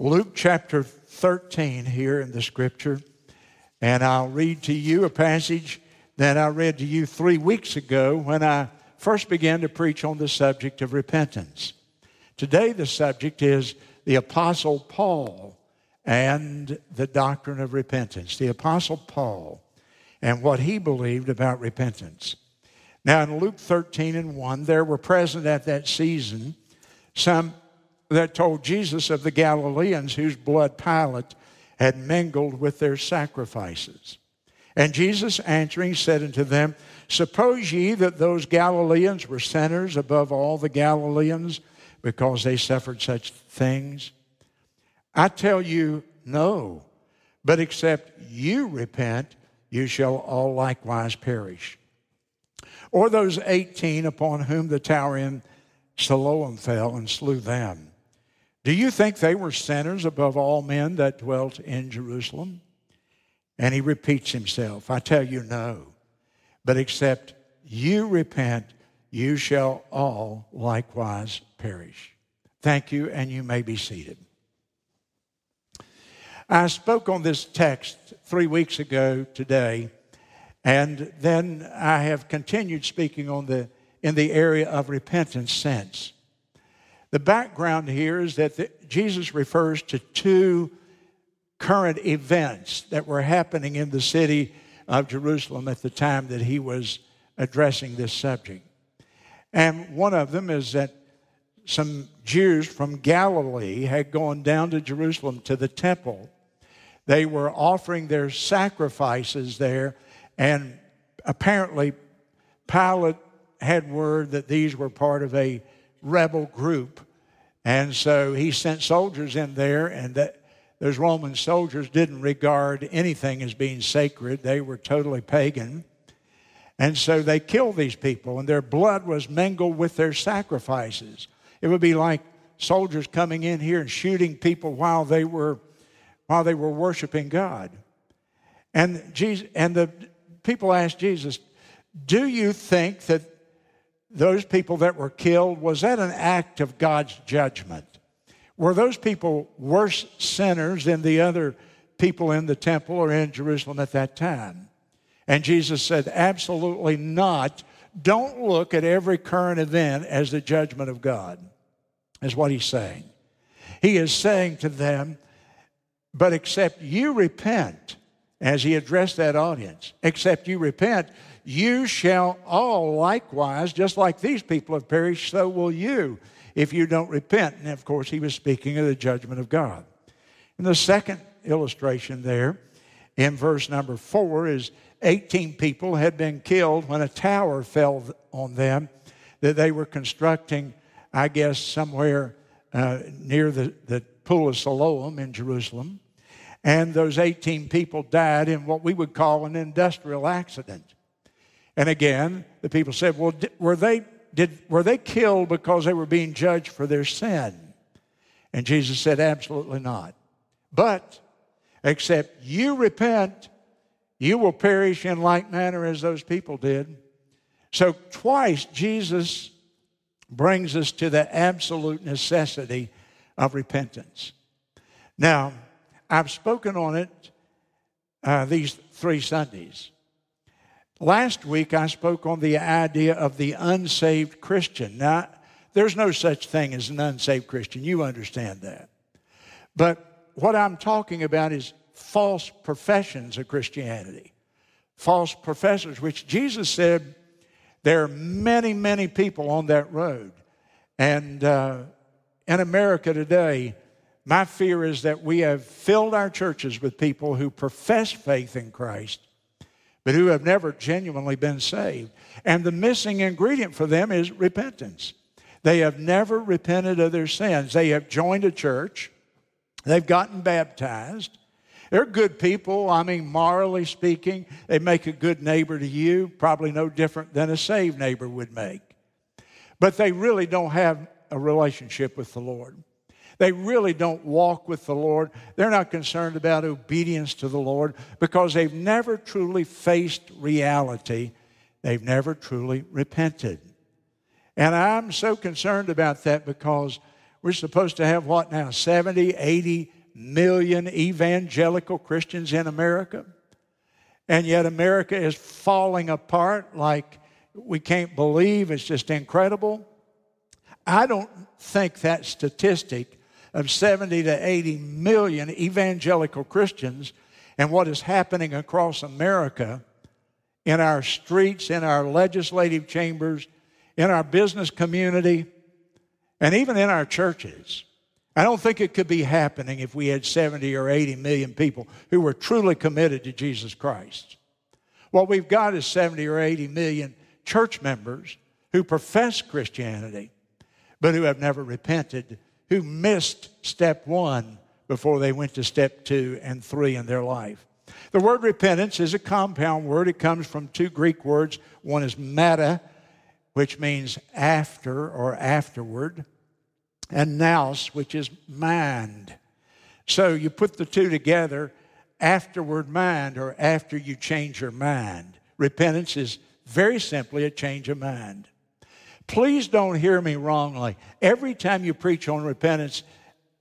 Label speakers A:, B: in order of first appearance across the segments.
A: Luke chapter 13 here in the scripture, and I'll read to you a passage that I read to you three weeks ago when I first began to preach on the subject of repentance. Today, the subject is the Apostle Paul and the doctrine of repentance. The Apostle Paul and what he believed about repentance. Now, in Luke 13 and 1, there were present at that season some that told Jesus of the Galileans whose blood Pilate had mingled with their sacrifices. And Jesus answering said unto them, Suppose ye that those Galileans were sinners above all the Galileans because they suffered such things? I tell you, no. But except you repent, you shall all likewise perish. Or those 18 upon whom the tower in Siloam fell and slew them. Do you think they were sinners above all men that dwelt in Jerusalem? And he repeats himself I tell you, no. But except you repent, you shall all likewise perish. Thank you, and you may be seated. I spoke on this text three weeks ago today, and then I have continued speaking on the, in the area of repentance since. The background here is that the, Jesus refers to two current events that were happening in the city of Jerusalem at the time that he was addressing this subject. And one of them is that some Jews from Galilee had gone down to Jerusalem to the temple. They were offering their sacrifices there, and apparently Pilate had word that these were part of a rebel group. And so he sent soldiers in there, and that those Roman soldiers didn't regard anything as being sacred, they were totally pagan. And so they killed these people, and their blood was mingled with their sacrifices. It would be like soldiers coming in here and shooting people while they were, while they were worshiping God. And, Jesus, and the people asked Jesus, Do you think that those people that were killed, was that an act of God's judgment? Were those people worse sinners than the other people in the temple or in Jerusalem at that time? And Jesus said, Absolutely not. Don't look at every current event as the judgment of God, is what he's saying. He is saying to them, But except you repent, as he addressed that audience, except you repent, you shall all likewise, just like these people have perished, so will you if you don't repent. And of course, he was speaking of the judgment of God. And the second illustration there in verse number four is 18 people had been killed when a tower fell on them that they were constructing, I guess, somewhere uh, near the, the Pool of Siloam in Jerusalem. And those 18 people died in what we would call an industrial accident. And again, the people said, Well, were they did, were they killed because they were being judged for their sin? And Jesus said, Absolutely not. But except you repent, you will perish in like manner as those people did. So, twice Jesus brings us to the absolute necessity of repentance. Now, I've spoken on it uh, these three Sundays. Last week, I spoke on the idea of the unsaved Christian. Now, there's no such thing as an unsaved Christian. You understand that. But what I'm talking about is false professions of Christianity, false professors, which Jesus said there are many, many people on that road. And uh, in America today, my fear is that we have filled our churches with people who profess faith in Christ but who have never genuinely been saved. And the missing ingredient for them is repentance. They have never repented of their sins. They have joined a church, they've gotten baptized. They're good people. I mean, morally speaking, they make a good neighbor to you, probably no different than a saved neighbor would make. But they really don't have a relationship with the Lord. They really don't walk with the Lord. They're not concerned about obedience to the Lord because they've never truly faced reality. They've never truly repented. And I'm so concerned about that because we're supposed to have what now, 70, 80 million evangelical Christians in America? And yet America is falling apart like we can't believe. It's just incredible. I don't think that statistic of 70 to 80 million evangelical Christians and what is happening across America in our streets, in our legislative chambers, in our business community, and even in our churches. I don't think it could be happening if we had 70 or 80 million people who were truly committed to Jesus Christ. What we've got is 70 or 80 million church members who profess Christianity, but who have never repented, who missed step one before they went to step two and three in their life. The word repentance is a compound word. It comes from two Greek words. One is meta, which means after or afterward, and nous, which is mind. So you put the two together, afterward mind, or after you change your mind. Repentance is very simply a change of mind. Please don't hear me wrongly. Every time you preach on repentance,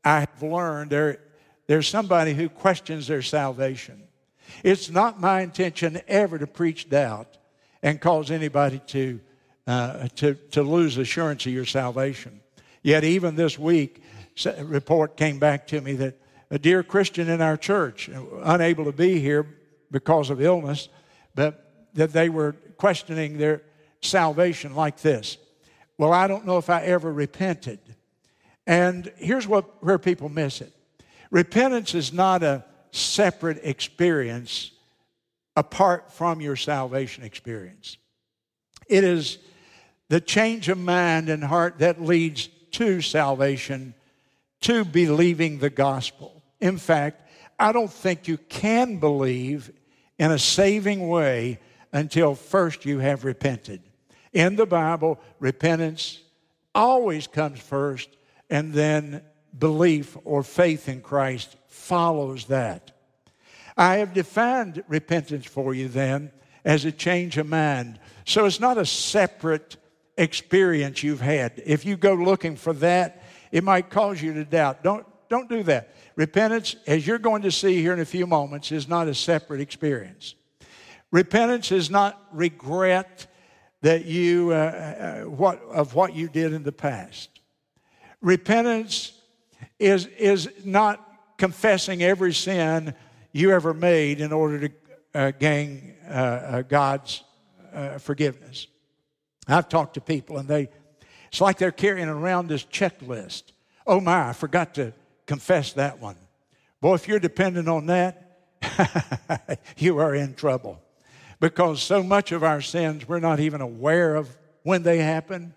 A: I have learned there, there's somebody who questions their salvation. It's not my intention ever to preach doubt and cause anybody to, uh, to, to lose assurance of your salvation. Yet, even this week, a report came back to me that a dear Christian in our church, unable to be here because of illness, but that they were questioning their salvation like this Well, I don't know if I ever repented. And here's what, where people miss it repentance is not a separate experience apart from your salvation experience. It is the change of mind and heart that leads to salvation, to believing the gospel. In fact, I don't think you can believe in a saving way until first you have repented. In the Bible, repentance always comes first, and then belief or faith in Christ follows that. I have defined repentance for you then as a change of mind. So it's not a separate experience you've had. If you go looking for that, it might cause you to doubt. Don't, don't do that. Repentance, as you're going to see here in a few moments, is not a separate experience. Repentance is not regret that you uh, uh, what of what you did in the past. Repentance is is not confessing every sin you ever made in order to uh, gain uh, uh, God's uh, forgiveness. I've talked to people and they, it's like they're carrying around this checklist. Oh my, I forgot to confess that one. Boy, if you're dependent on that, you are in trouble. Because so much of our sins, we're not even aware of when they happen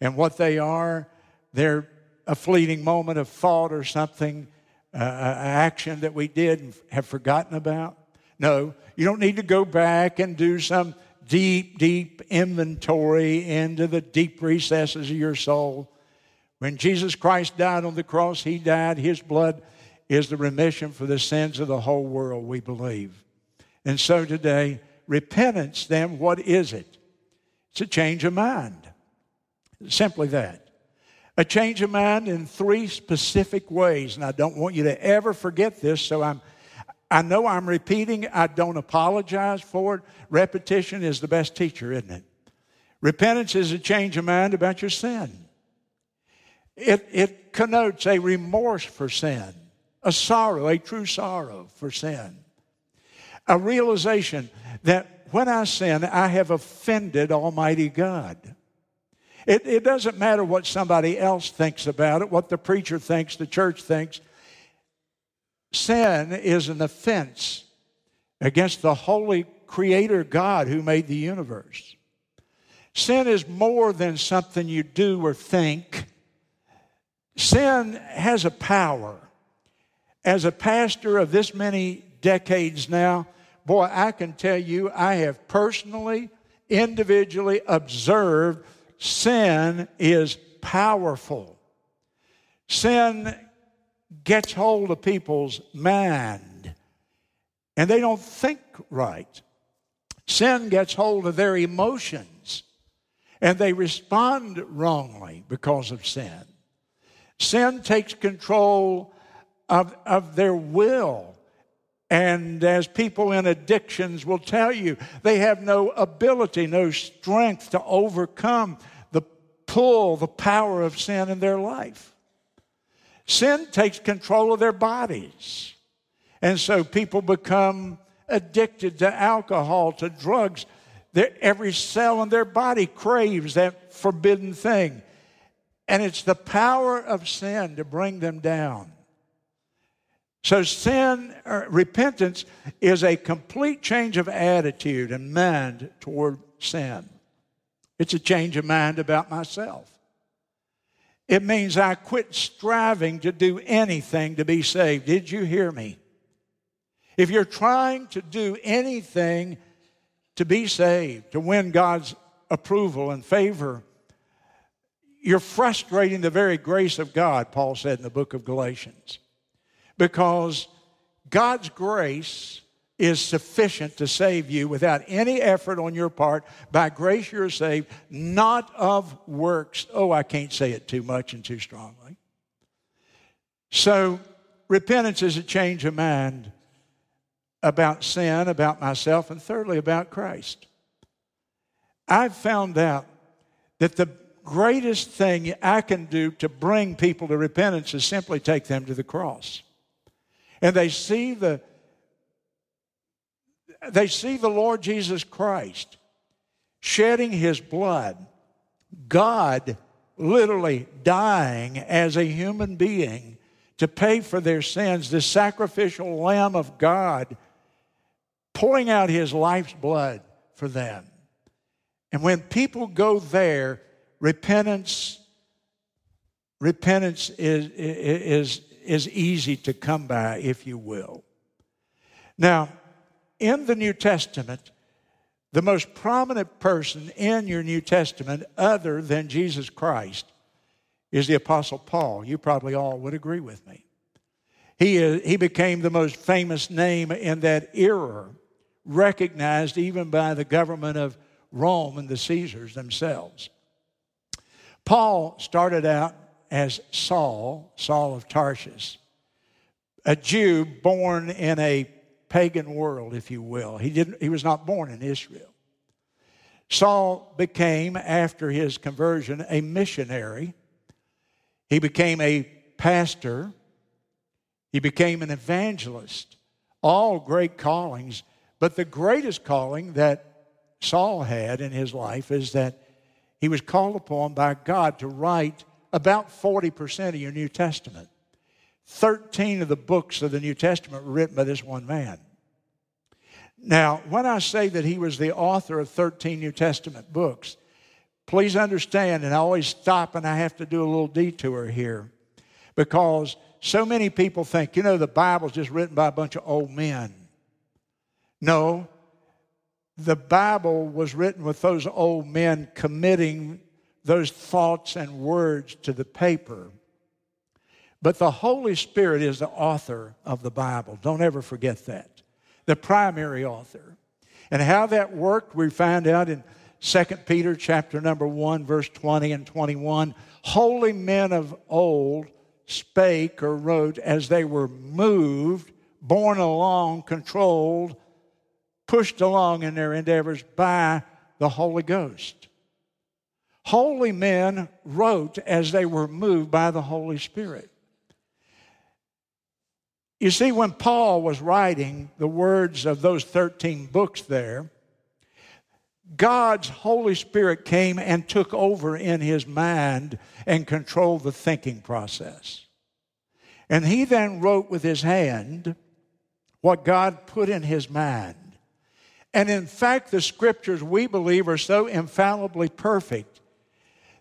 A: and what they are. They're a fleeting moment of thought or something uh, action that we did and have forgotten about? No, you don't need to go back and do some deep, deep inventory into the deep recesses of your soul. When Jesus Christ died on the cross, He died. His blood is the remission for the sins of the whole world, we believe. And so today, repentance, then, what is it? It's a change of mind. Simply that. A change of mind in three specific ways. And I don't want you to ever forget this, so I'm I know I'm repeating, I don't apologize for it. Repetition is the best teacher, isn't it? Repentance is a change of mind about your sin. It, it connotes a remorse for sin, a sorrow, a true sorrow for sin, a realization that when I sin, I have offended Almighty God. It, it doesn't matter what somebody else thinks about it, what the preacher thinks, the church thinks. Sin is an offense against the holy creator God who made the universe. Sin is more than something you do or think. Sin has a power. As a pastor of this many decades now, boy, I can tell you I have personally, individually observed sin is powerful. Sin gets hold of people's mind and they don't think right. Sin gets hold of their emotions and they respond wrongly because of sin. Sin takes control of, of their will. And as people in addictions will tell you, they have no ability, no strength to overcome the pull, the power of sin in their life. Sin takes control of their bodies. And so people become addicted to alcohol, to drugs. They're, every cell in their body craves that forbidden thing. And it's the power of sin to bring them down. So, sin, or repentance, is a complete change of attitude and mind toward sin. It's a change of mind about myself. It means I quit striving to do anything to be saved. Did you hear me? If you're trying to do anything to be saved, to win God's approval and favor, you're frustrating the very grace of God, Paul said in the book of Galatians. Because God's grace is sufficient to save you without any effort on your part. By grace you're saved, not of works. Oh, I can't say it too much and too strongly. So, repentance is a change of mind about sin, about myself, and thirdly, about Christ. I've found out that the greatest thing I can do to bring people to repentance is simply take them to the cross. And they see the they see the Lord Jesus Christ shedding his blood, God literally dying as a human being to pay for their sins, the sacrificial Lamb of God pouring out his life's blood for them. And when people go there, repentance repentance is, is, is easy to come by, if you will. Now, in the New Testament, the most prominent person in your New Testament, other than Jesus Christ, is the Apostle Paul. You probably all would agree with me. He, is, he became the most famous name in that era, recognized even by the government of Rome and the Caesars themselves. Paul started out as Saul, Saul of Tarsus, a Jew born in a pagan world, if you will. He, didn't, he was not born in Israel. Saul became, after his conversion, a missionary. He became a pastor. He became an evangelist. All great callings. But the greatest calling that Saul had in his life is that he was called upon by God to write about 40% of your New Testament. 13 of the books of the New Testament were written by this one man. Now, when I say that he was the author of 13 New Testament books, please understand, and I always stop and I have to do a little detour here because so many people think, you know, the Bible's just written by a bunch of old men. No, the Bible was written with those old men committing those thoughts and words to the paper. But the Holy Spirit is the author of the Bible. Don't ever forget that. The primary author. And how that worked, we find out in 2 Peter chapter number 1 verse 20 and 21. Holy men of old spake or wrote as they were moved, borne along, controlled, pushed along in their endeavors by the Holy Ghost. Holy men wrote as they were moved by the Holy Spirit. You see, when Paul was writing the words of those 13 books there, God's Holy Spirit came and took over in his mind and controlled the thinking process. And he then wrote with his hand what God put in his mind. And in fact, the scriptures we believe are so infallibly perfect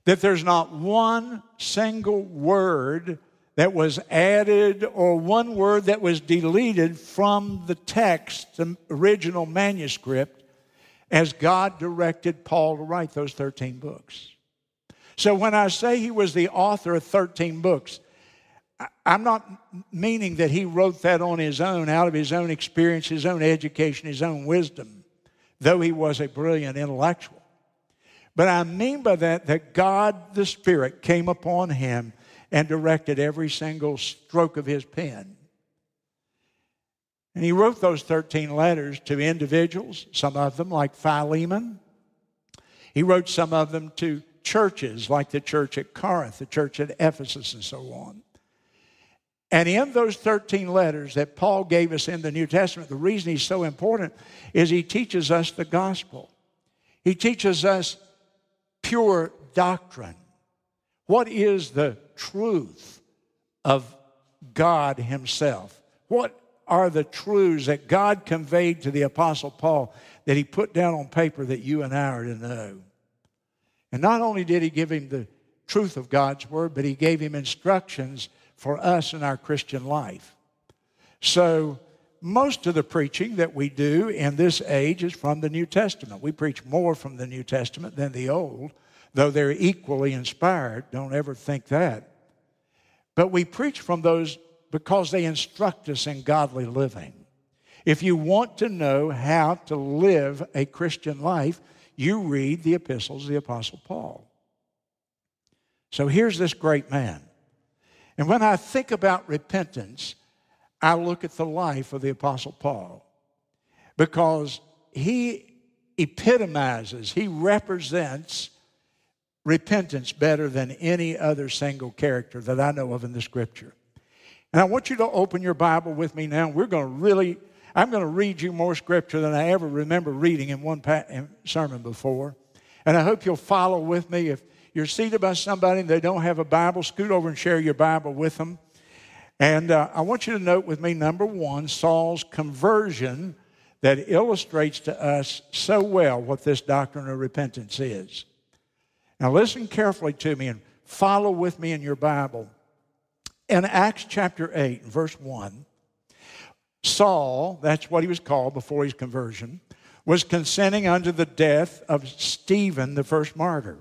A: that there's not one single word that was added or one word that was deleted from the text, the original manuscript, as God directed Paul to write those 13 books. So when I say he was the author of 13 books, I'm not meaning that he wrote that on his own, out of his own experience, his own education, his own wisdom, though he was a brilliant intellectual. But I mean by that that God the Spirit came upon him and directed every single stroke of his pen. And he wrote those 13 letters to individuals, some of them like Philemon. He wrote some of them to churches like the church at Corinth, the church at Ephesus, and so on. And in those 13 letters that Paul gave us in the New Testament, the reason he's so important is he teaches us the gospel. He teaches us pure doctrine. What is the truth of God Himself? What are the truths that God conveyed to the Apostle Paul that he put down on paper that you and I are to know? And not only did he give him the truth of God's Word, but he gave him instructions for us in our Christian life. So, most of the preaching that we do in this age is from the New Testament. We preach more from the New Testament than the Old, though they're equally inspired. Don't ever think that. But we preach from those because they instruct us in godly living. If you want to know how to live a Christian life, you read the epistles of the Apostle Paul. So here's this great man. And when I think about repentance, I look at the life of the Apostle Paul because he epitomizes, he represents repentance better than any other single character that I know of in the scripture. And I want you to open your Bible with me now. We're going to really, I'm going to read you more scripture than I ever remember reading in one sermon before. And I hope you'll follow with me. If you're seated by somebody and they don't have a Bible, scoot over and share your Bible with them. And uh, I want you to note with me number one, Saul's conversion that illustrates to us so well what this doctrine of repentance is. Now, listen carefully to me and follow with me in your Bible. In Acts chapter 8, verse 1, Saul, that's what he was called before his conversion, was consenting unto the death of Stephen, the first martyr.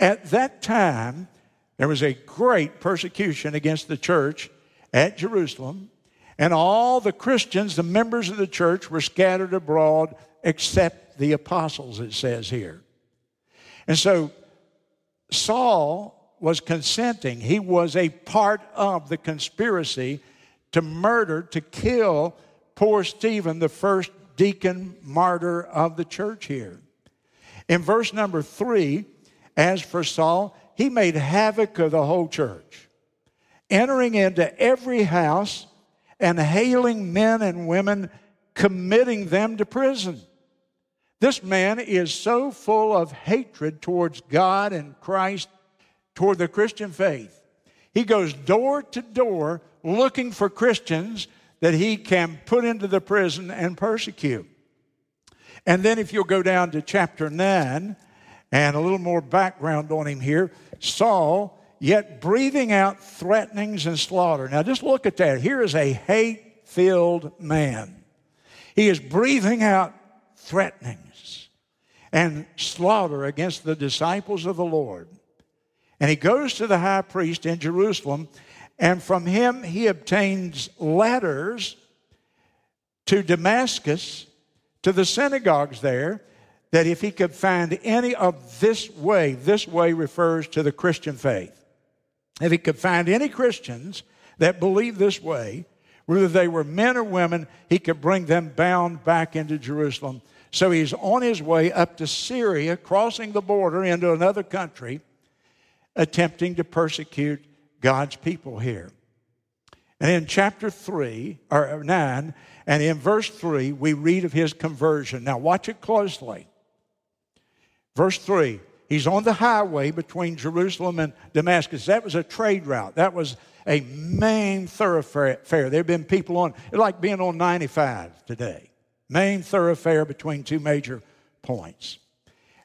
A: At that time, there was a great persecution against the church at Jerusalem, and all the Christians, the members of the church, were scattered abroad except the apostles, it says here. And so Saul was consenting. He was a part of the conspiracy to murder, to kill poor Stephen, the first deacon martyr of the church here. In verse number three, as for Saul, he made havoc of the whole church, entering into every house and hailing men and women, committing them to prison. This man is so full of hatred towards God and Christ toward the Christian faith. He goes door to door looking for Christians that he can put into the prison and persecute. And then, if you'll go down to chapter 9 and a little more background on him here, Saul, yet breathing out threatenings and slaughter. Now, just look at that. Here is a hate filled man. He is breathing out threatenings and slaughter against the disciples of the Lord. And he goes to the high priest in Jerusalem, and from him he obtains letters to Damascus, to the synagogues there, that if he could find any of this way, this way refers to the Christian faith. If he could find any Christians that believe this way, whether they were men or women, he could bring them bound back into Jerusalem. So he's on his way up to Syria, crossing the border into another country attempting to persecute God's people here. And in chapter 3, or 9, and in verse 3, we read of his conversion. Now, watch it closely. Verse 3 He's on the highway between Jerusalem and Damascus. That was a trade route. That was a main thoroughfare. There have been people on, like being on 95 today. Main thoroughfare between two major points.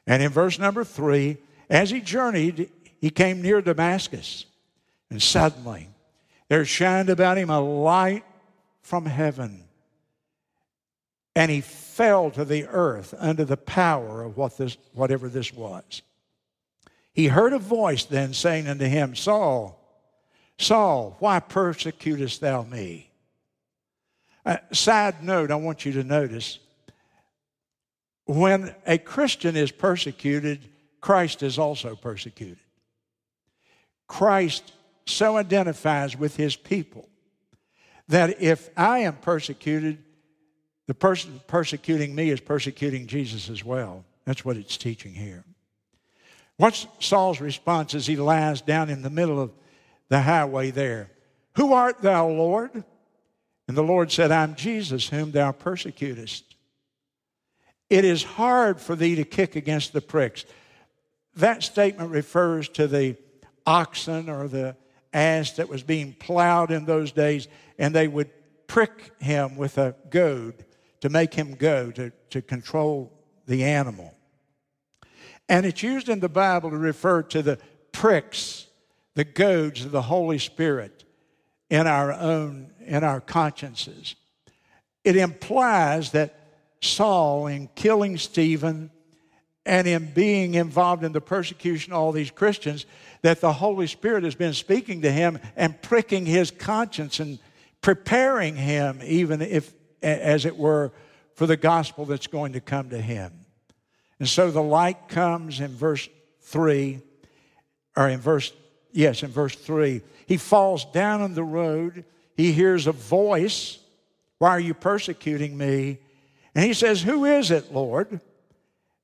A: And in verse number 3, as he journeyed, he came near Damascus, and suddenly there shined about him a light from heaven. And he fell to the earth under the power of what this, whatever this was. He heard a voice then saying unto him, Saul, Saul, why persecutest thou me? Uh, side note, I want you to notice when a Christian is persecuted, Christ is also persecuted. Christ so identifies with his people that if I am persecuted, the person persecuting me is persecuting Jesus as well. That's what it's teaching here. What's Saul's response as he lies down in the middle of the highway there? Who art thou, Lord? And the Lord said, I'm Jesus, whom thou persecutest. It is hard for thee to kick against the pricks. That statement refers to the oxen or the ass that was being plowed in those days, and they would prick him with a goad to make him go, to, to control the animal. And it's used in the Bible to refer to the pricks, the goads of the Holy Spirit in our own, in our consciences. It implies that Saul, in killing Stephen and in being involved in the persecution of all these Christians, that the Holy Spirit has been speaking to him and pricking his conscience and preparing him, even if, as it were, for the gospel that's going to come to him. And so the light comes in verse 3, or in verse, yes, in verse 3. He falls down on the road. He hears a voice Why are you persecuting me? And he says, Who is it, Lord?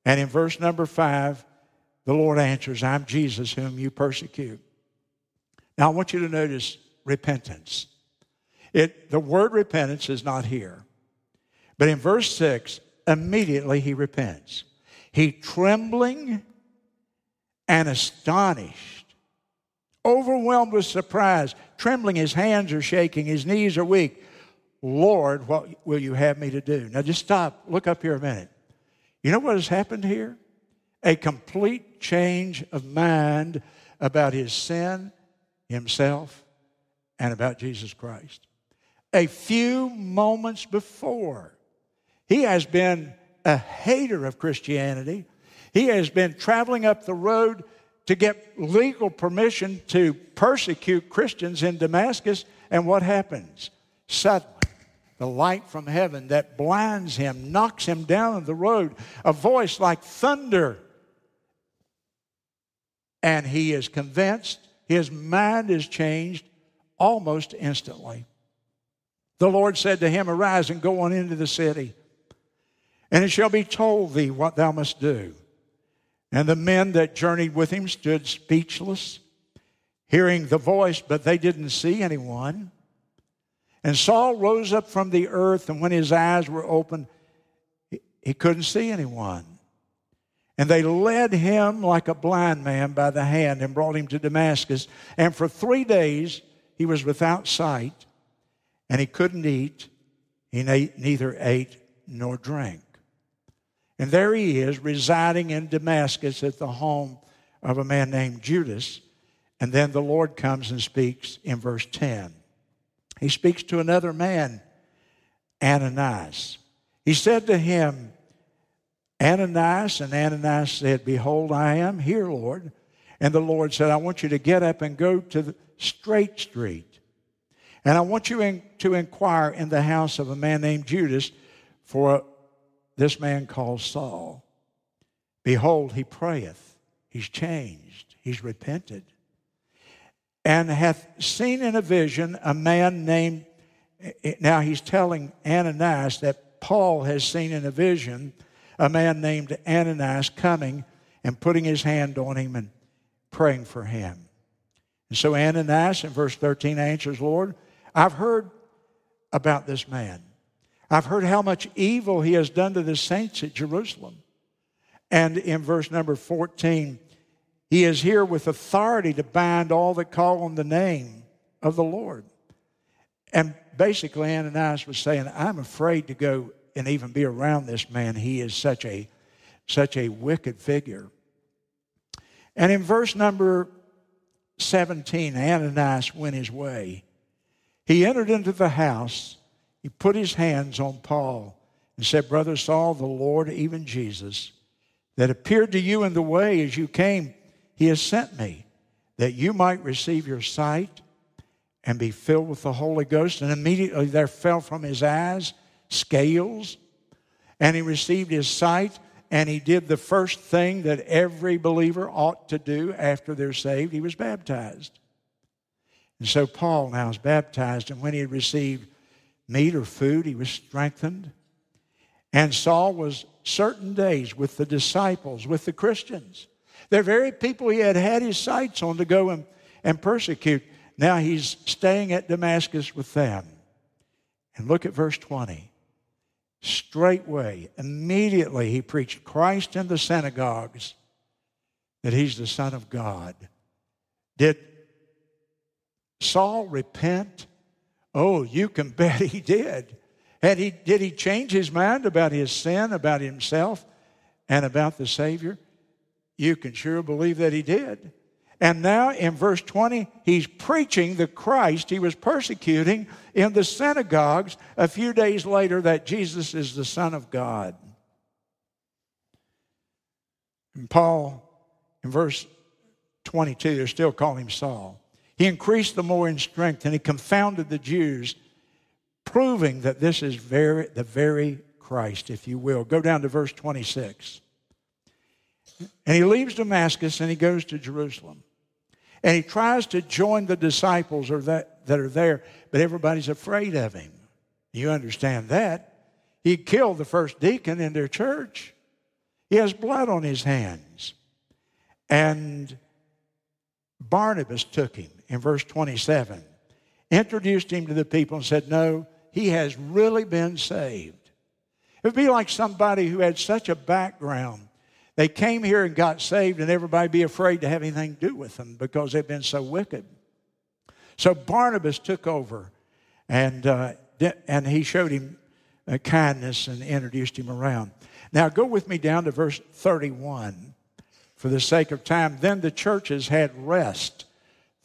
A: And in verse number 5, the Lord answers, I'm Jesus whom you persecute. Now I want you to notice repentance. It, the word repentance is not here. But in verse 6, immediately he repents. He trembling and astonished, overwhelmed with surprise, trembling, his hands are shaking, his knees are weak. Lord, what will you have me to do? Now just stop, look up here a minute. You know what has happened here? A complete change of mind about his sin, himself, and about Jesus Christ. A few moments before, he has been a hater of Christianity. He has been traveling up the road to get legal permission to persecute Christians in Damascus. And what happens? Suddenly, the light from heaven that blinds him, knocks him down the road, a voice like thunder. And he is convinced, his mind is changed almost instantly. The Lord said to him, Arise and go on into the city and it shall be told thee what thou must do. And the men that journeyed with him stood speechless, hearing the voice, but they didn't see anyone. And Saul rose up from the earth, and when his eyes were opened, he couldn't see anyone. And they led him like a blind man by the hand and brought him to Damascus. And for three days he was without sight, and he couldn't eat. He neither ate nor drank. And there he is, residing in Damascus at the home of a man named Judas. And then the Lord comes and speaks in verse 10. He speaks to another man, Ananias. He said to him, Ananias, and Ananias said, Behold, I am here, Lord. And the Lord said, I want you to get up and go to the Straight Street. And I want you in, to inquire in the house of a man named Judas for this man called Saul. Behold, he prayeth. He's changed. He's repented. And hath seen in a vision a man named, now he's telling Ananias that Paul has seen in a vision a man named Ananias coming and putting his hand on him and praying for him. And so Ananias in verse 13 answers, Lord, I've heard about this man. I've heard how much evil he has done to the saints at Jerusalem. And in verse number 14, he is here with authority to bind all that call on the name of the Lord. And basically, Ananias was saying, I'm afraid to go and even be around this man. He is such a, such a wicked figure. And in verse number 17, Ananias went his way. He entered into the house he put his hands on Paul and said, Brother Saul, the Lord, even Jesus, that appeared to you in the way as you came, he has sent me that you might receive your sight and be filled with the Holy Ghost. And immediately there fell from his eyes scales, and he received his sight, and he did the first thing that every believer ought to do after they're saved. He was baptized. And so Paul now is baptized, and when he had received meat or food, he was strengthened. And Saul was certain days with the disciples, with the Christians. They're very people he had had his sights on to go and, and persecute. Now he's staying at Damascus with them. And look at verse 20. Straightway, immediately, he preached Christ in the synagogues that he's the Son of God. Did Saul repent? Oh, you can bet he did. Had he, did he change his mind about his sin, about himself, and about the Savior? You can sure believe that he did. And now in verse 20, he's preaching the Christ he was persecuting in the synagogues a few days later that Jesus is the Son of God. And Paul, in verse 22, they're still calling him Saul. He increased the more in strength and he confounded the Jews, proving that this is very, the very Christ, if you will. Go down to verse 26. And he leaves Damascus and he goes to Jerusalem. And he tries to join the disciples or that, that are there, but everybody's afraid of him. You understand that. He killed the first deacon in their church. He has blood on his hands. And Barnabas took him in verse 27, introduced him to the people, and said, No, he has really been saved. It would be like somebody who had such a background they came here and got saved, and everybody be afraid to have anything to do with them because they've been so wicked. So Barnabas took over, and, uh, and he showed him uh, kindness and introduced him around. Now, go with me down to verse 31 for the sake of time. Then the churches had rest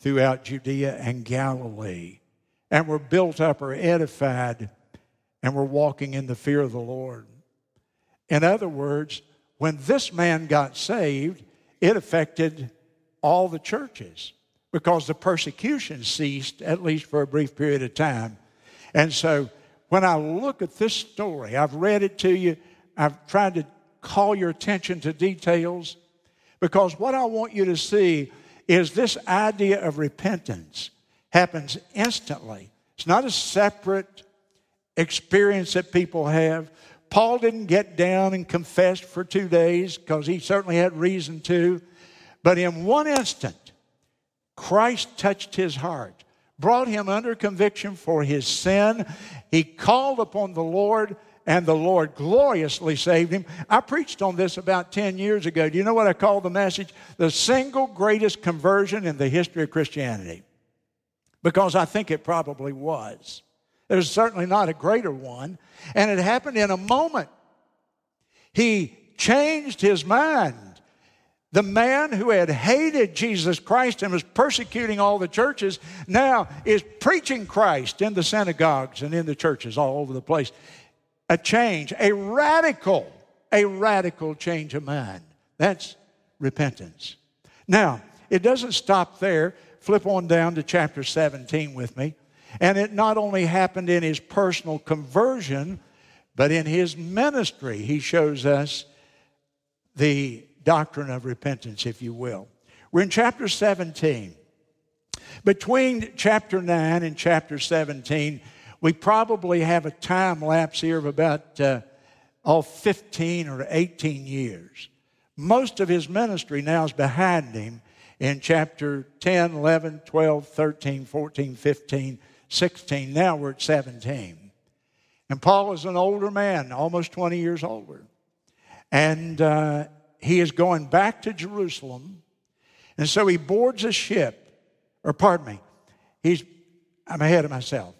A: throughout Judea and Galilee and were built up or edified and were walking in the fear of the Lord. In other words, when this man got saved, it affected all the churches because the persecution ceased, at least for a brief period of time. And so when I look at this story, I've read it to you, I've tried to call your attention to details because what I want you to see is this idea of repentance happens instantly. It's not a separate experience that people have. Paul didn't get down and confess for two days because he certainly had reason to. But in one instant, Christ touched his heart, brought him under conviction for his sin. He called upon the Lord, and the Lord gloriously saved him. I preached on this about 10 years ago. Do you know what I called the message? The single greatest conversion in the history of Christianity. Because I think it probably was. There's certainly not a greater one. And it happened in a moment. He changed his mind. The man who had hated Jesus Christ and was persecuting all the churches now is preaching Christ in the synagogues and in the churches all over the place. A change, a radical, a radical change of mind. That's repentance. Now, it doesn't stop there. Flip on down to chapter 17 with me. And it not only happened in his personal conversion, but in his ministry, he shows us the doctrine of repentance, if you will. We're in chapter 17. Between chapter 9 and chapter 17, we probably have a time lapse here of about uh, oh, 15 or 18 years. Most of his ministry now is behind him in chapter 10, 11, 12, 13, 14, 15, 16. Now we're at 17. And Paul is an older man, almost 20 years older. And uh, he is going back to Jerusalem. And so he boards a ship, or pardon me, he's, I'm ahead of myself.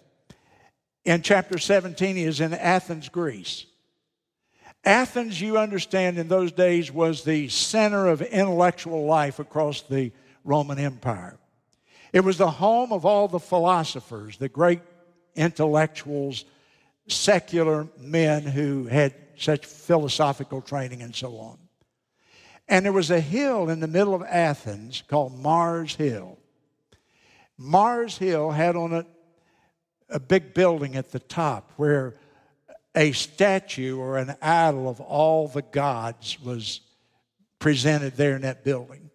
A: In chapter 17, he is in Athens, Greece. Athens, you understand, in those days was the center of intellectual life across the Roman Empire. It was the home of all the philosophers, the great intellectuals, secular men who had such philosophical training and so on. And there was a hill in the middle of Athens called Mars Hill. Mars Hill had on it a big building at the top where a statue or an idol of all the gods was presented there in that building.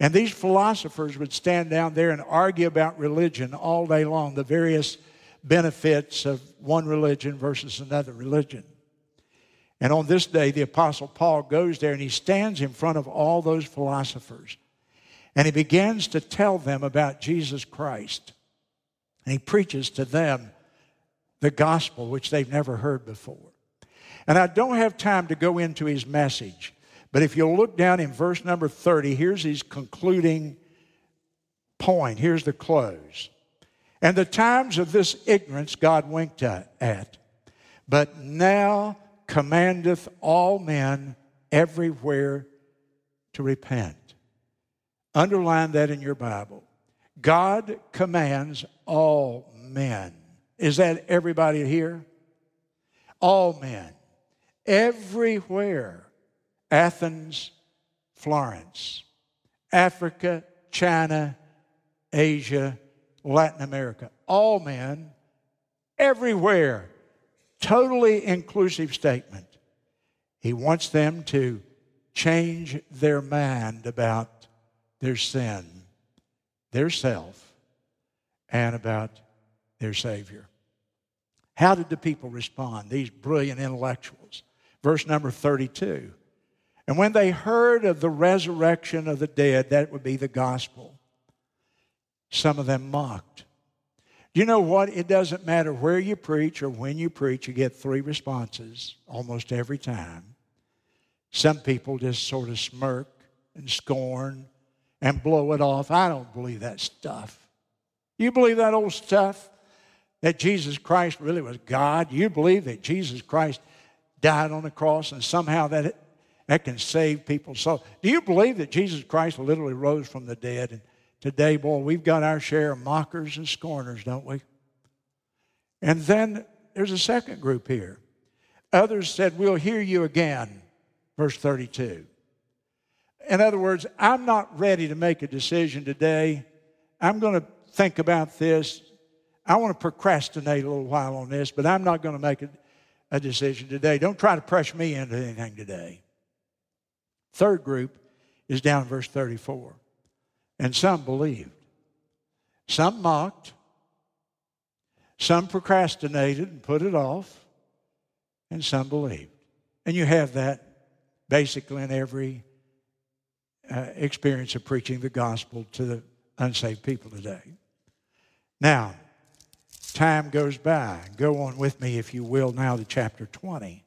A: And these philosophers would stand down there and argue about religion all day long, the various benefits of one religion versus another religion. And on this day, the Apostle Paul goes there and he stands in front of all those philosophers. And he begins to tell them about Jesus Christ. And he preaches to them the gospel, which they've never heard before. And I don't have time to go into his message, but if you'll look down in verse number 30, here's his concluding point. Here's the close. And the times of this ignorance God winked at, but now commandeth all men everywhere to repent. Underline that in your Bible. God commands all men. Is that everybody here? All men. Everywhere. Athens, Florence, Africa, China, Asia, Latin America. All men, everywhere totally inclusive statement. He wants them to change their mind about their sin, their self, and about their Savior. How did the people respond? These brilliant intellectuals. Verse number 32. And when they heard of the resurrection of the dead, that would be the gospel, some of them mocked. Do you know what? It doesn't matter where you preach or when you preach, you get three responses almost every time. Some people just sort of smirk and scorn and blow it off. I don't believe that stuff. You believe that old stuff? That Jesus Christ really was God? You believe that Jesus Christ died on the cross and somehow that, that can save people's soul? Do you believe that Jesus Christ literally rose from the dead and Today, boy, we've got our share of mockers and scorners, don't we? And then there's a second group here. Others said, We'll hear you again, verse 32. In other words, I'm not ready to make a decision today. I'm going to think about this. I want to procrastinate a little while on this, but I'm not going to make a, a decision today. Don't try to press me into anything today. Third group is down in verse 34. And some believed. Some mocked. Some procrastinated and put it off. And some believed. And you have that basically in every uh, experience of preaching the gospel to the unsaved people today. Now, time goes by. Go on with me, if you will, now to chapter 20.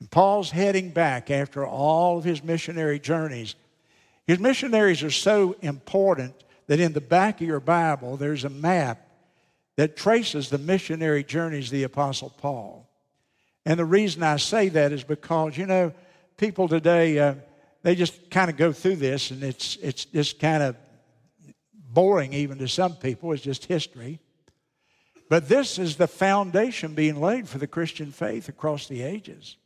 A: And Paul's heading back after all of his missionary journeys his missionaries are so important that in the back of your Bible, there's a map that traces the missionary journeys of the Apostle Paul. And the reason I say that is because, you know, people today, uh, they just kind of go through this and it's, it's just kind of boring even to some people. It's just history. But this is the foundation being laid for the Christian faith across the ages.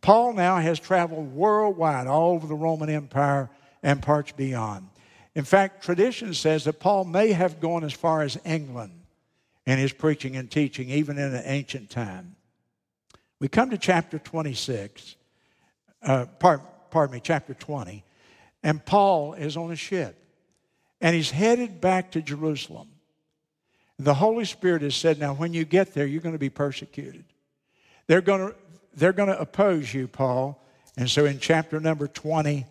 A: Paul now has traveled worldwide, all over the Roman Empire and parts beyond. In fact, tradition says that Paul may have gone as far as England in his preaching and teaching, even in an ancient time. We come to chapter 26, uh, pardon, pardon me, chapter 20, and Paul is on a ship, and he's headed back to Jerusalem. The Holy Spirit has said, Now, when you get there, you're going to be persecuted. They're going to, they're going to oppose you, Paul. And so in chapter number 20,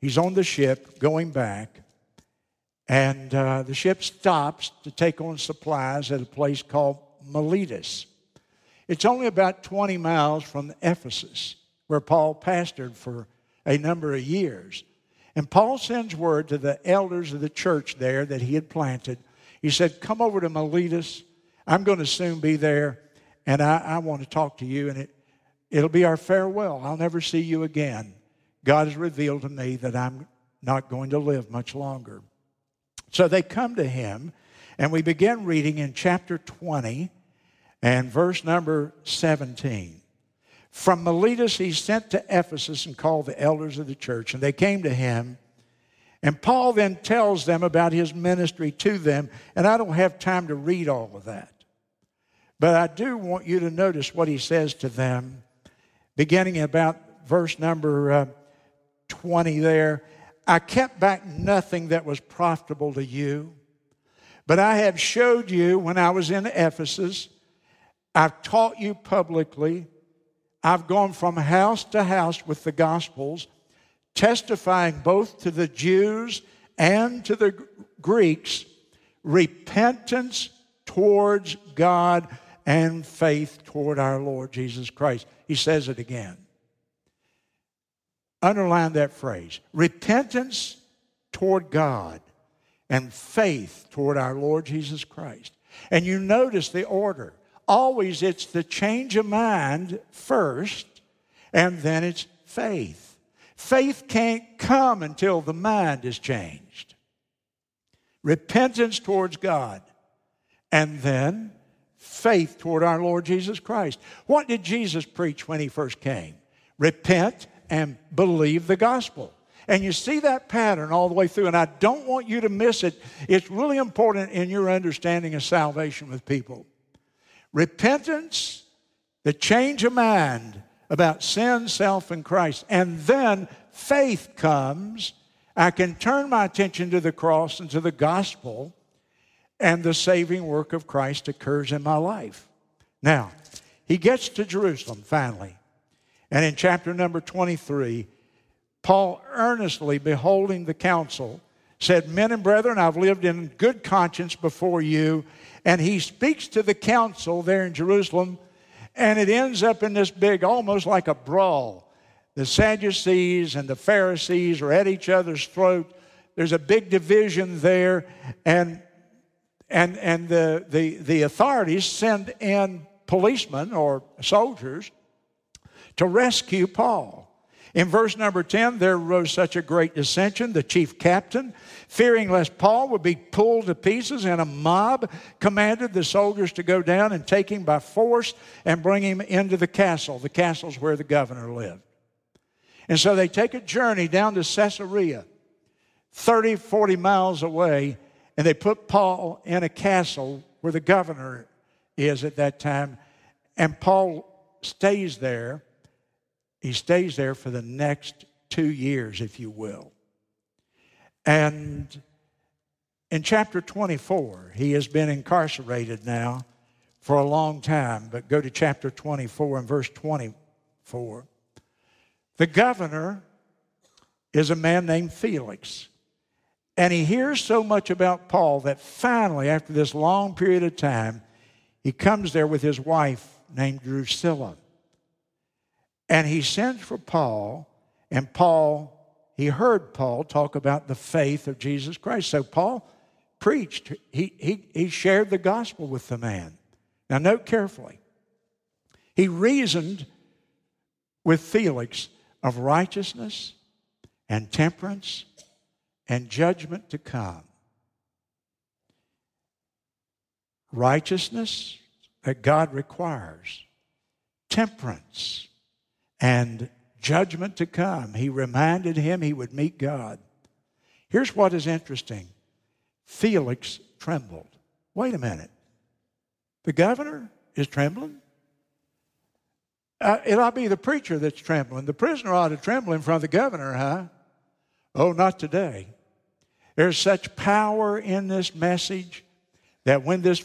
A: he's on the ship going back. And uh, the ship stops to take on supplies at a place called Miletus. It's only about 20 miles from Ephesus, where Paul pastored for a number of years. And Paul sends word to the elders of the church there that he had planted. He said, Come over to Miletus. I'm going to soon be there, and I, I want to talk to you. And it, It'll be our farewell. I'll never see you again. God has revealed to me that I'm not going to live much longer. So they come to him, and we begin reading in chapter 20 and verse number 17. From Miletus, he sent to Ephesus and called the elders of the church, and they came to him. And Paul then tells them about his ministry to them, and I don't have time to read all of that. But I do want you to notice what he says to them beginning about verse number uh, 20 there. I kept back nothing that was profitable to you, but I have showed you when I was in Ephesus, I've taught you publicly, I've gone from house to house with the Gospels, testifying both to the Jews and to the Greeks repentance towards God and faith toward our Lord Jesus Christ. He says it again. Underline that phrase repentance toward God and faith toward our Lord Jesus Christ. And you notice the order. Always it's the change of mind first, and then it's faith. Faith can't come until the mind is changed. Repentance towards God, and then faith toward our Lord Jesus Christ. What did Jesus preach when he first came? Repent and believe the gospel. And you see that pattern all the way through, and I don't want you to miss it. It's really important in your understanding of salvation with people. Repentance, the change of mind about sin, self, and Christ, and then faith comes. I can turn my attention to the cross and to the gospel, and the saving work of Christ occurs in my life. Now, he gets to Jerusalem finally. And in chapter number 23, Paul earnestly beholding the council said, Men and brethren, I've lived in good conscience before you. And he speaks to the council there in Jerusalem, and it ends up in this big, almost like a brawl. The Sadducees and the Pharisees are at each other's throat. There's a big division there, and and and the the, the authorities send in policemen or soldiers to rescue Paul. In verse number 10, there arose such a great dissension. The chief captain, fearing lest Paul would be pulled to pieces in a mob, commanded the soldiers to go down and take him by force and bring him into the castle. The castle's where the governor lived. And so they take a journey down to Caesarea, 30, 40 miles away, and they put Paul in a castle where the governor is at that time. And Paul stays there he stays there for the next two years, if you will. And in chapter 24, he has been incarcerated now for a long time, but go to chapter 24 and verse 24. The governor is a man named Felix. And he hears so much about Paul that finally, after this long period of time, he comes there with his wife named Drusilla. And he sends for Paul, and Paul, he heard Paul talk about the faith of Jesus Christ. So Paul preached, he, he, he shared the gospel with the man. Now, note carefully. He reasoned with Felix of righteousness and temperance and judgment to come. Righteousness that God requires, temperance and judgment to come. He reminded him he would meet God. Here's what is interesting Felix trembled. Wait a minute. The governor is trembling? Uh, it ought to be the preacher that's trembling. The prisoner ought to tremble in front of the governor, huh? Oh, not today. There's such power in this message that when this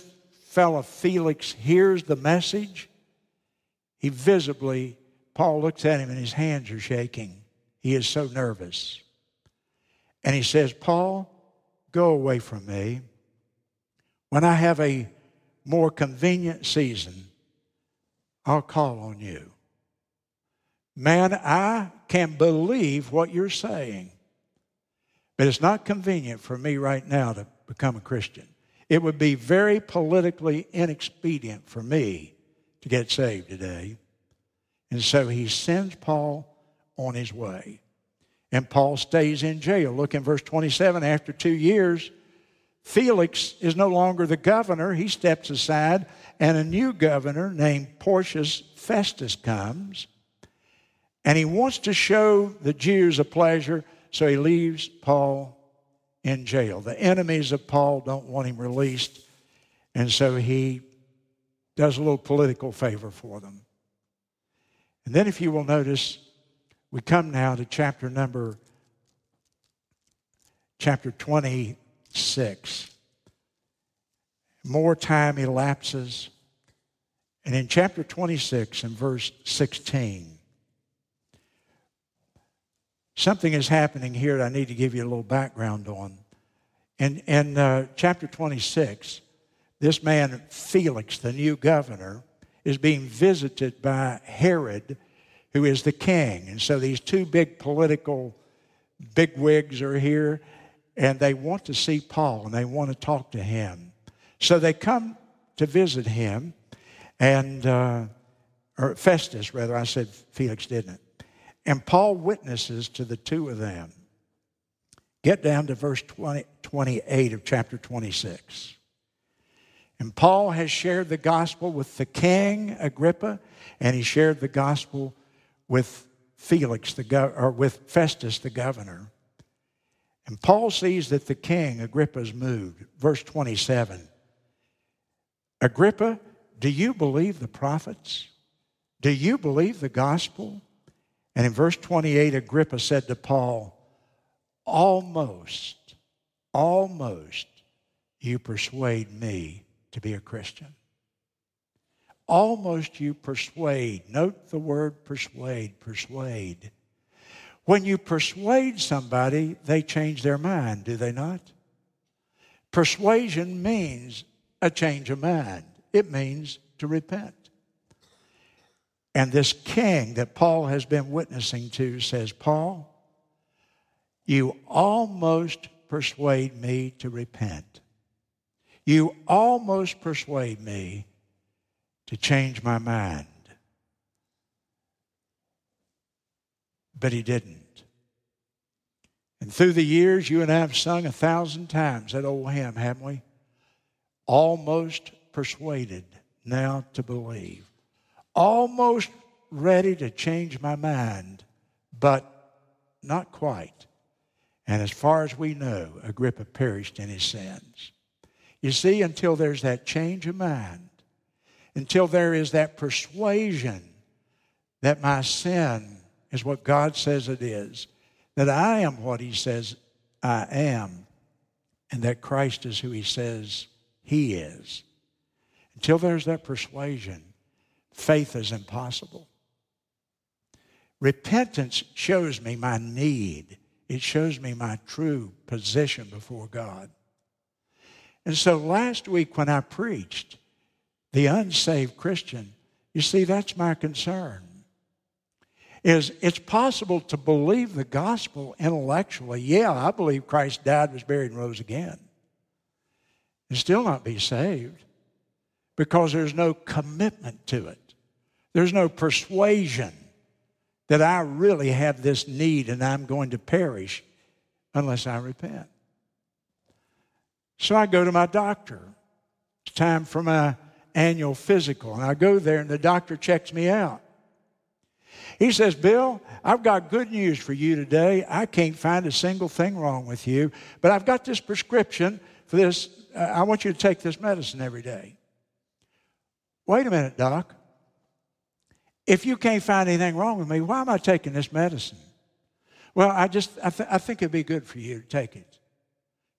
A: fellow Felix hears the message, he visibly Paul looks at him and his hands are shaking. He is so nervous. And he says, Paul, go away from me. When I have a more convenient season, I'll call on you. Man, I can believe what you're saying, but it's not convenient for me right now to become a Christian. It would be very politically inexpedient for me to get saved today. And so he sends Paul on his way. And Paul stays in jail. Look in verse 27. After two years, Felix is no longer the governor. He steps aside, and a new governor named Porcius Festus comes. And he wants to show the Jews a pleasure, so he leaves Paul in jail. The enemies of Paul don't want him released, and so he does a little political favor for them. And then, if you will notice, we come now to chapter number chapter 26. More time elapses. And in chapter 26 and verse 16, something is happening here that I need to give you a little background on. In, in uh, chapter 26, this man, Felix, the new governor, is being visited by Herod, who is the king. And so these two big political bigwigs are here, and they want to see Paul and they want to talk to him. So they come to visit him, and, uh, or Festus, rather, I said Felix, didn't it? And Paul witnesses to the two of them. Get down to verse 20, 28 of chapter 26. And Paul has shared the gospel with the king, Agrippa, and he shared the gospel with Felix, the gov- or with Festus, the governor. And Paul sees that the king, Agrippa, is moved. Verse 27 Agrippa, do you believe the prophets? Do you believe the gospel? And in verse 28, Agrippa said to Paul, Almost, almost you persuade me to be a Christian. Almost you persuade. Note the word persuade, persuade. When you persuade somebody, they change their mind, do they not? Persuasion means a change of mind, it means to repent. And this king that Paul has been witnessing to says, Paul, you almost persuade me to repent. You almost persuade me to change my mind. But he didn't. And through the years, you and I have sung a thousand times that old hymn, haven't we? Almost persuaded now to believe. Almost ready to change my mind, but not quite. And as far as we know, Agrippa perished in his sins. You see, until there's that change of mind, until there is that persuasion that my sin is what God says it is, that I am what He says I am, and that Christ is who He says He is. Until there's that persuasion, faith is impossible. Repentance shows me my need, it shows me my true position before God. And so last week when I preached, the unsaved Christian, you see, that's my concern. Is it's possible to believe the gospel intellectually. Yeah, I believe Christ died, was buried, and rose again. And still not be saved because there's no commitment to it. There's no persuasion that I really have this need and I'm going to perish unless I repent. So I go to my doctor. It's time for my annual physical. And I go there, and the doctor checks me out. He says, Bill, I've got good news for you today. I can't find a single thing wrong with you, but I've got this prescription for this. Uh, I want you to take this medicine every day. Wait a minute, doc. If you can't find anything wrong with me, why am I taking this medicine? Well, I just I, th- I think it'd be good for you to take it.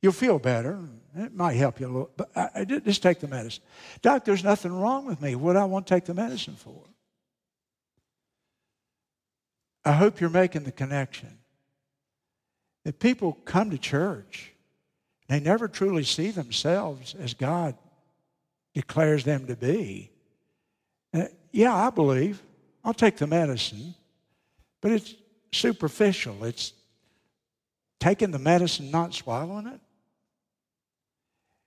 A: You'll feel better. It might help you a little, but I, I, just take the medicine. Doc, there's nothing wrong with me. What I want to take the medicine for? I hope you're making the connection. That people come to church, they never truly see themselves as God declares them to be. Uh, yeah, I believe. I'll take the medicine, but it's superficial. It's taking the medicine, not swallowing it.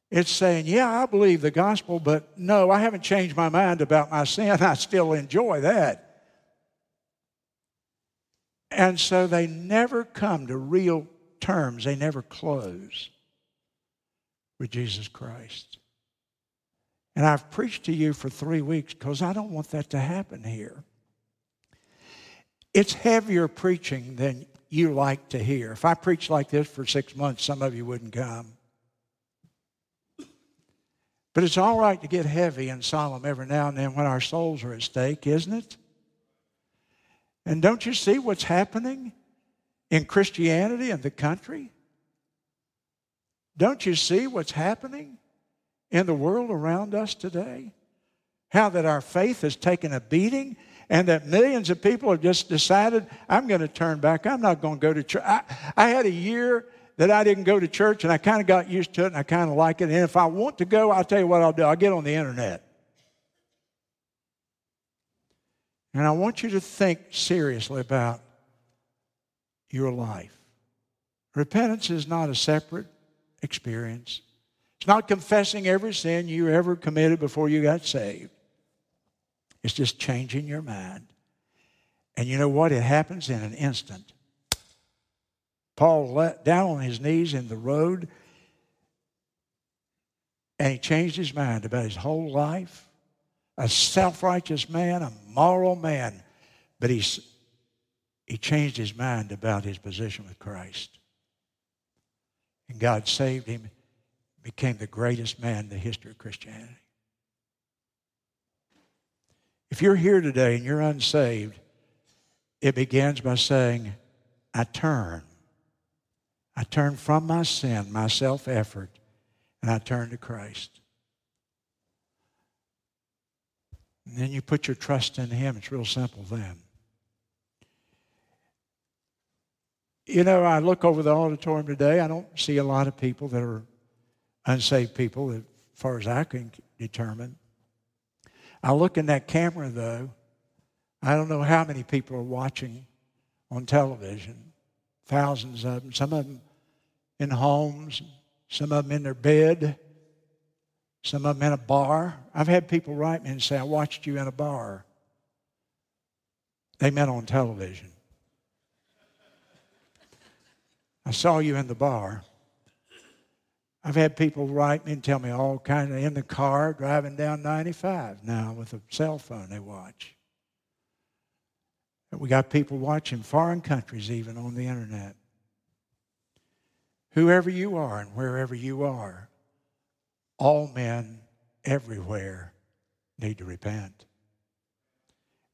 A: It's saying, yeah, I believe the gospel, but no, I haven't changed my mind about my sin. I still enjoy that. And so they never come to real terms, they never close with Jesus Christ. And I've preached to you for three weeks because I don't want that to happen here. It's heavier preaching than you like to hear. If I preached like this for six months, some of you wouldn't come. But it's all right to get heavy and solemn every now and then when our souls are at stake, isn't it? And don't you see what's happening in Christianity and the country? Don't you see what's happening in the world around us today? How that our faith has taken a beating and that millions of people have just decided, I'm going to turn back. I'm not going to go to church. I, I had a year that I didn't go to church and I kind of got used to it and I kind of like it. And if I want to go, I'll tell you what I'll do. I'll get on the internet. And I want you to think seriously about your life. Repentance is not a separate experience. It's not confessing every sin you ever committed before you got saved. It's just changing your mind. And you know what? It happens in an instant. Paul let down on his knees in the road and he changed his mind about his whole life. A self righteous man, a moral man, but he's, he changed his mind about his position with Christ. And God saved him, became the greatest man in the history of Christianity. If you're here today and you're unsaved, it begins by saying, I turn. I turn from my sin, my self effort, and I turn to Christ. And then you put your trust in Him. It's real simple then. You know, I look over the auditorium today, I don't see a lot of people that are unsaved people, as far as I can determine. I look in that camera, though. I don't know how many people are watching on television. Thousands of them. Some of them in homes, some of them in their bed, some of them in a bar. I've had people write me and say, I watched you in a bar. They meant on television. I saw you in the bar. I've had people write me and tell me all kinds of in the car driving down 95 now with a cell phone they watch. We got people watching foreign countries even on the internet. Whoever you are and wherever you are, all men everywhere need to repent.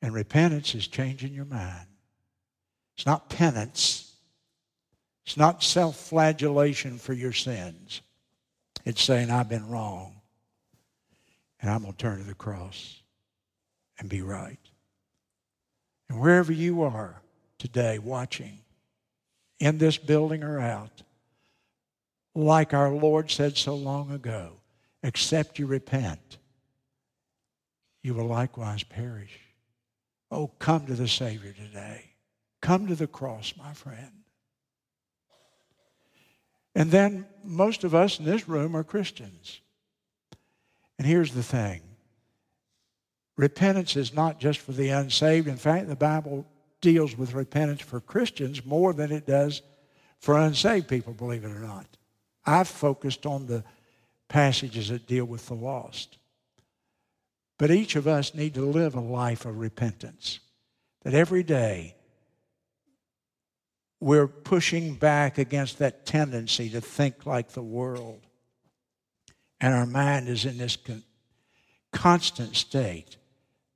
A: And repentance is changing your mind. It's not penance. It's not self flagellation for your sins. It's saying, I've been wrong, and I'm going to turn to the cross and be right. And wherever you are today watching, in this building or out, like our Lord said so long ago, except you repent, you will likewise perish. Oh, come to the Savior today. Come to the cross, my friend. And then most of us in this room are Christians. And here's the thing repentance is not just for the unsaved. In fact, the Bible deals with repentance for Christians more than it does for unsaved people, believe it or not. I've focused on the passages that deal with the lost. But each of us need to live a life of repentance. That every day we're pushing back against that tendency to think like the world. And our mind is in this con- constant state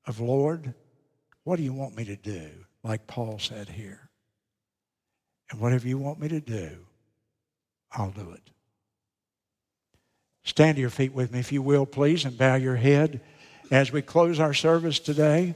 A: of, Lord, what do you want me to do? Like Paul said here. And whatever you want me to do, I'll do it. Stand to your feet with me, if you will, please, and bow your head as we close our service today.